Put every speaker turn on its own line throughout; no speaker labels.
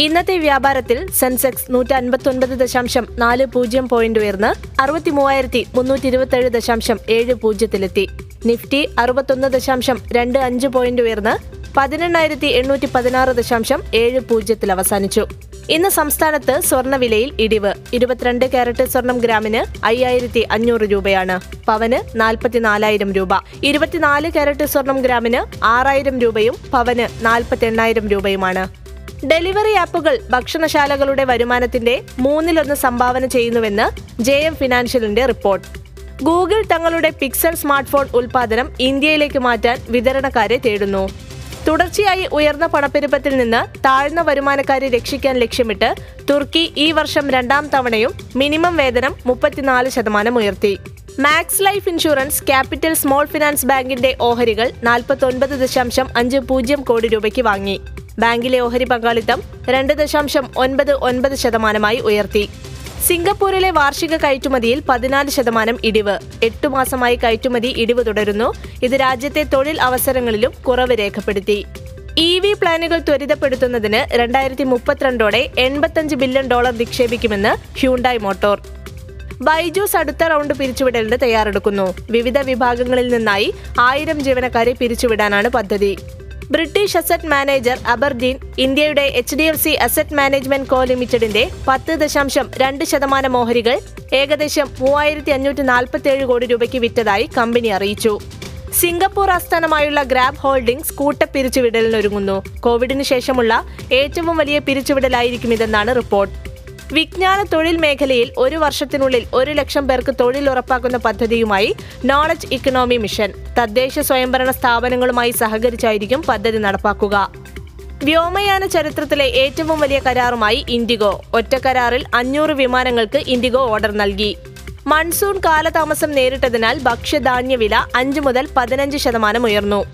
ഇന്നത്തെ വ്യാപാരത്തിൽ സെൻസെക്സ് നൂറ്റി അൻപത്തൊൻപത് ദശാംശം നാല് പൂജ്യം പോയിന്റ് ഉയർന്ന് അറുപത്തി മൂവായിരത്തി മുന്നൂറ്റി ഇരുപത്തേഴ് ദശാംശം ഏഴ് പൂജ്യത്തിലെത്തി. നിഫ്റ്റി അറുപത്തൊന്ന് ദശാംശം രണ്ട് അഞ്ച് പോയിന്റ് ഉയർന്ന് പതിനെണ്ണായിരത്തി എണ്ണൂറ്റി പതിനാറ് ദശാംശം ഏഴ് പൂജ്യത്തിൽ അവസാനിച്ചു. ഇന്ന് സംസ്ഥാനത്ത് സ്വർണവിലയിൽ ഇടിവ്. ഇരുപത്തിരണ്ട് കാരറ്റ് സ്വർണം ഗ്രാമിന് അയ്യായിരത്തി അഞ്ഞൂറ് രൂപയാണ്. പവന് നാൽപ്പത്തിനാലായിരം രൂപ. ഇരുപത്തിനാല് കാരറ്റ് സ്വർണം ഗ്രാമിന് ആറായിരം രൂപയും പവന് നാൽപ്പത്തി എണ്ണായിരം രൂപയുമാണ്. ഡെലിവറി ആപ്പുകൾ ഭക്ഷണശാലകളുടെ വരുമാനത്തിന്റെ മൂന്നിലൊന്ന് സംഭാവന ചെയ്യുന്നുവെന്ന് ജെ എം ഫിനാൻഷ്യലിന്റെ റിപ്പോർട്ട്. ഗൂഗിൾ തങ്ങളുടെ പിക്സൽ സ്മാർട്ട് ഫോൺ ഉൽപാദനം ഇന്ത്യയിലേക്ക് മാറ്റാൻ വിതരണക്കാരെ തേടുന്നു. തുടർച്ചയായി ഉയർന്ന പണപ്പെരുപ്പത്തിൽ നിന്ന് താഴ്ന്ന വരുമാനക്കാരെ രക്ഷിക്കാൻ ലക്ഷ്യമിട്ട് തുർക്കി ഈ വർഷം രണ്ടാം തവണയും മിനിമം വേതനം മുപ്പത്തിനാല് ശതമാനം ഉയർത്തി. Max Life insurance capital small finance ബാങ്കിന്റെ ഓഹരികൾ നാൽപ്പത്തൊൻപത് ദശാംശം അഞ്ച് പൂജ്യം കോടി രൂപയ്ക്ക് വാങ്ങി. ബാങ്കിലെ ഓഹരി പങ്കാളിത്തം രണ്ട് ദശാംശം ഒൻപത് ഒൻപത് ശതമാനമായി ഉയർത്തി. സിംഗപ്പൂരിലെ വാർഷിക കയറ്റുമതിയിൽ പതിനാല് ശതമാനം ഇടിവ്. എട്ടു മാസമായി കയറ്റുമതി ഇടിവ് തുടരുന്നു. ഇത് രാജ്യത്തെ തൊഴിൽ അവസരങ്ങളിലും കുറവ് രേഖപ്പെടുത്തി. ഇ വി പ്ലാനുകൾ ത്വരിതപ്പെടുത്തുന്നതിന് രണ്ടായിരത്തി മുപ്പത്തിരണ്ടോടെ എൺപത്തഞ്ച് ബില്യൺ ഡോളർ നിക്ഷേപിക്കുമെന്ന് ഹ്യൂണ്ടായ് മോട്ടോർ. ബൈജൂസ് അടുത്ത റൗണ്ട് പിരിച്ചുവിടലിന് തയ്യാറെടുക്കുന്നു. വിവിധ വിഭാഗങ്ങളിൽ നിന്നായി ആയിരം ജീവനക്കാരെ പിരിച്ചുവിടാനാണ് പദ്ധതി. ബ്രിട്ടീഷ് അസറ്റ് മാനേജർ അബർദീൻ ഇന്ത്യയുടെ H D F C asset management co ലിമിറ്റഡിന്റെ പത്ത് ദശാംശം രണ്ട് ശതമാനം ഓഹരികൾ ഏകദേശം മൂവായിരത്തി അഞ്ഞൂറ്റി നാൽപ്പത്തി ഏഴ് കോടി രൂപയ്ക്ക് വിറ്റതായി കമ്പനി അറിയിച്ചു. സിംഗപ്പൂർ ആസ്ഥാനമായുള്ള ഗ്രാബ് ഹോൾഡിംഗ്സ് കൂട്ട പിരിച്ചുവിടലിനൊരുങ്ങുന്നു കോവിഡിന് ശേഷമുള്ള ഏറ്റവും വലിയ പിരിച്ചുവിടലായിരിക്കും ഇതെന്നാണ് റിപ്പോർട്ട്. വിജ്ഞാന തൊഴിൽ മേഖലയിൽ ഒരു വർഷത്തിനുള്ളിൽ ഒരു ലക്ഷം പേർക്ക് തൊഴിൽ ഉറപ്പാക്കുന്ന പദ്ധതിയുമായി നോളജ് ഇക്കണോമി മിഷൻ തദ്ദേശ സ്വയംഭരണ സ്ഥാപനങ്ങളുമായി സഹകരിച്ചായിരിക്കും പദ്ധതി നടപ്പാക്കുക. വ്യോമയാന ചരിത്രത്തിലെ ഏറ്റവും വലിയ കരാറുമായി ഇൻഡിഗോ. ഒറ്റ കരാറിൽ അഞ്ഞൂറ് വിമാനങ്ങൾക്ക് ഇൻഡിഗോ ഓർഡർ നൽകി. മൺസൂൺ കാലതാമസം നേരിട്ടതിനാൽ ഭക്ഷ്യധാന്യ വില അഞ്ച് മുതൽ പതിനഞ്ച് ശതമാനം ഉയർന്നു.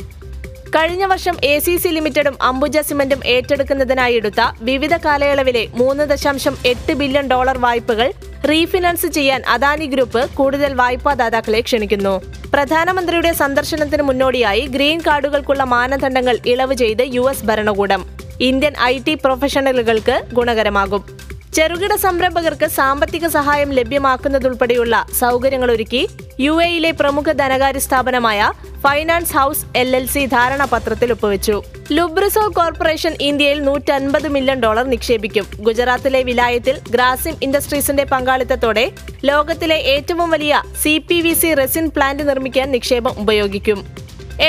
കഴിഞ്ഞ വർഷം എ സി സി ലിമിറ്റഡും അംബുജ സിമന്റും ഏറ്റെടുക്കുന്നതിനായി എടുത്ത വിവിധ കാലയളവിലെ മൂന്ന് ദശാംശം എട്ട് ബില്യൺ ഡോളർ വായ്പകൾ റീഫിനാൻസ് ചെയ്യാൻ അദാനി ഗ്രൂപ്പ് കൂടുതൽ വായ്പാദാതാക്കളെ ക്ഷണിക്കുന്നു. പ്രധാനമന്ത്രിയുടെ സന്ദർശനത്തിന് മുന്നോടിയായി ഗ്രീൻ കാർഡുകൾക്കുള്ള മാനദണ്ഡങ്ങൾ ഇളവ് ചെയ്ത് യു ഭരണകൂടം. ഇന്ത്യൻ ഐ പ്രൊഫഷണലുകൾക്ക് ഗുണകരമാകും. ചെറുകിട സംരംഭകർക്ക് സാമ്പത്തിക സഹായം ലഭ്യമാക്കുന്നതുൾപ്പെടെയുള്ള സൗകര്യങ്ങൾ ഒരുക്കി യു എയിലെ പ്രമുഖ ധനകാര്യ സ്ഥാപനമായ finance house L L C ധാരണാപത്രത്തിൽ ഒപ്പുവെച്ചു. ലുബ്രിസോ കോർപ്പറേഷൻ ഇന്ത്യയിൽ നൂറ്റൻപത് മില്യൺ ഡോളർ നിക്ഷേപിക്കും. ഗുജറാത്തിലെ വിലായത്തിൽ ഗ്രാസിം ഇൻഡസ്ട്രീസിന്റെ പങ്കാളിത്തത്തോടെ ലോകത്തിലെ ഏറ്റവും വലിയ C P V C resin plant നിർമ്മിക്കാൻ നിക്ഷേപം ഉപയോഗിക്കും.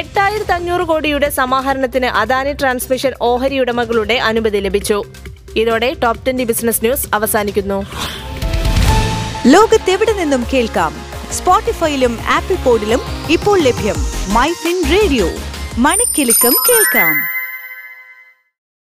എട്ടായിരത്തി അഞ്ഞൂറ് കോടിയുടെ സമാഹരണത്തിന് അദാനി ട്രാൻസ്മിഷൻ ഓഹരി ഉടമകളുടെ അനുമതി ലഭിച്ചു. ഇതോടെ ടോപ് ട്വന്റി ബിസിനസ് ന്യൂസ് അവസാനിക്കുന്നു.
ലോകത്തെവിടെ നിന്നും കേൾക്കാം? സ്പോട്ടിഫൈയിലും ആപ്പിൾ പോഡിലും ഇപ്പോൾ ലഭ്യം മൈ ഫിൻ റേഡിയോ മണിക്കെലക്കം കേൾക്കാം.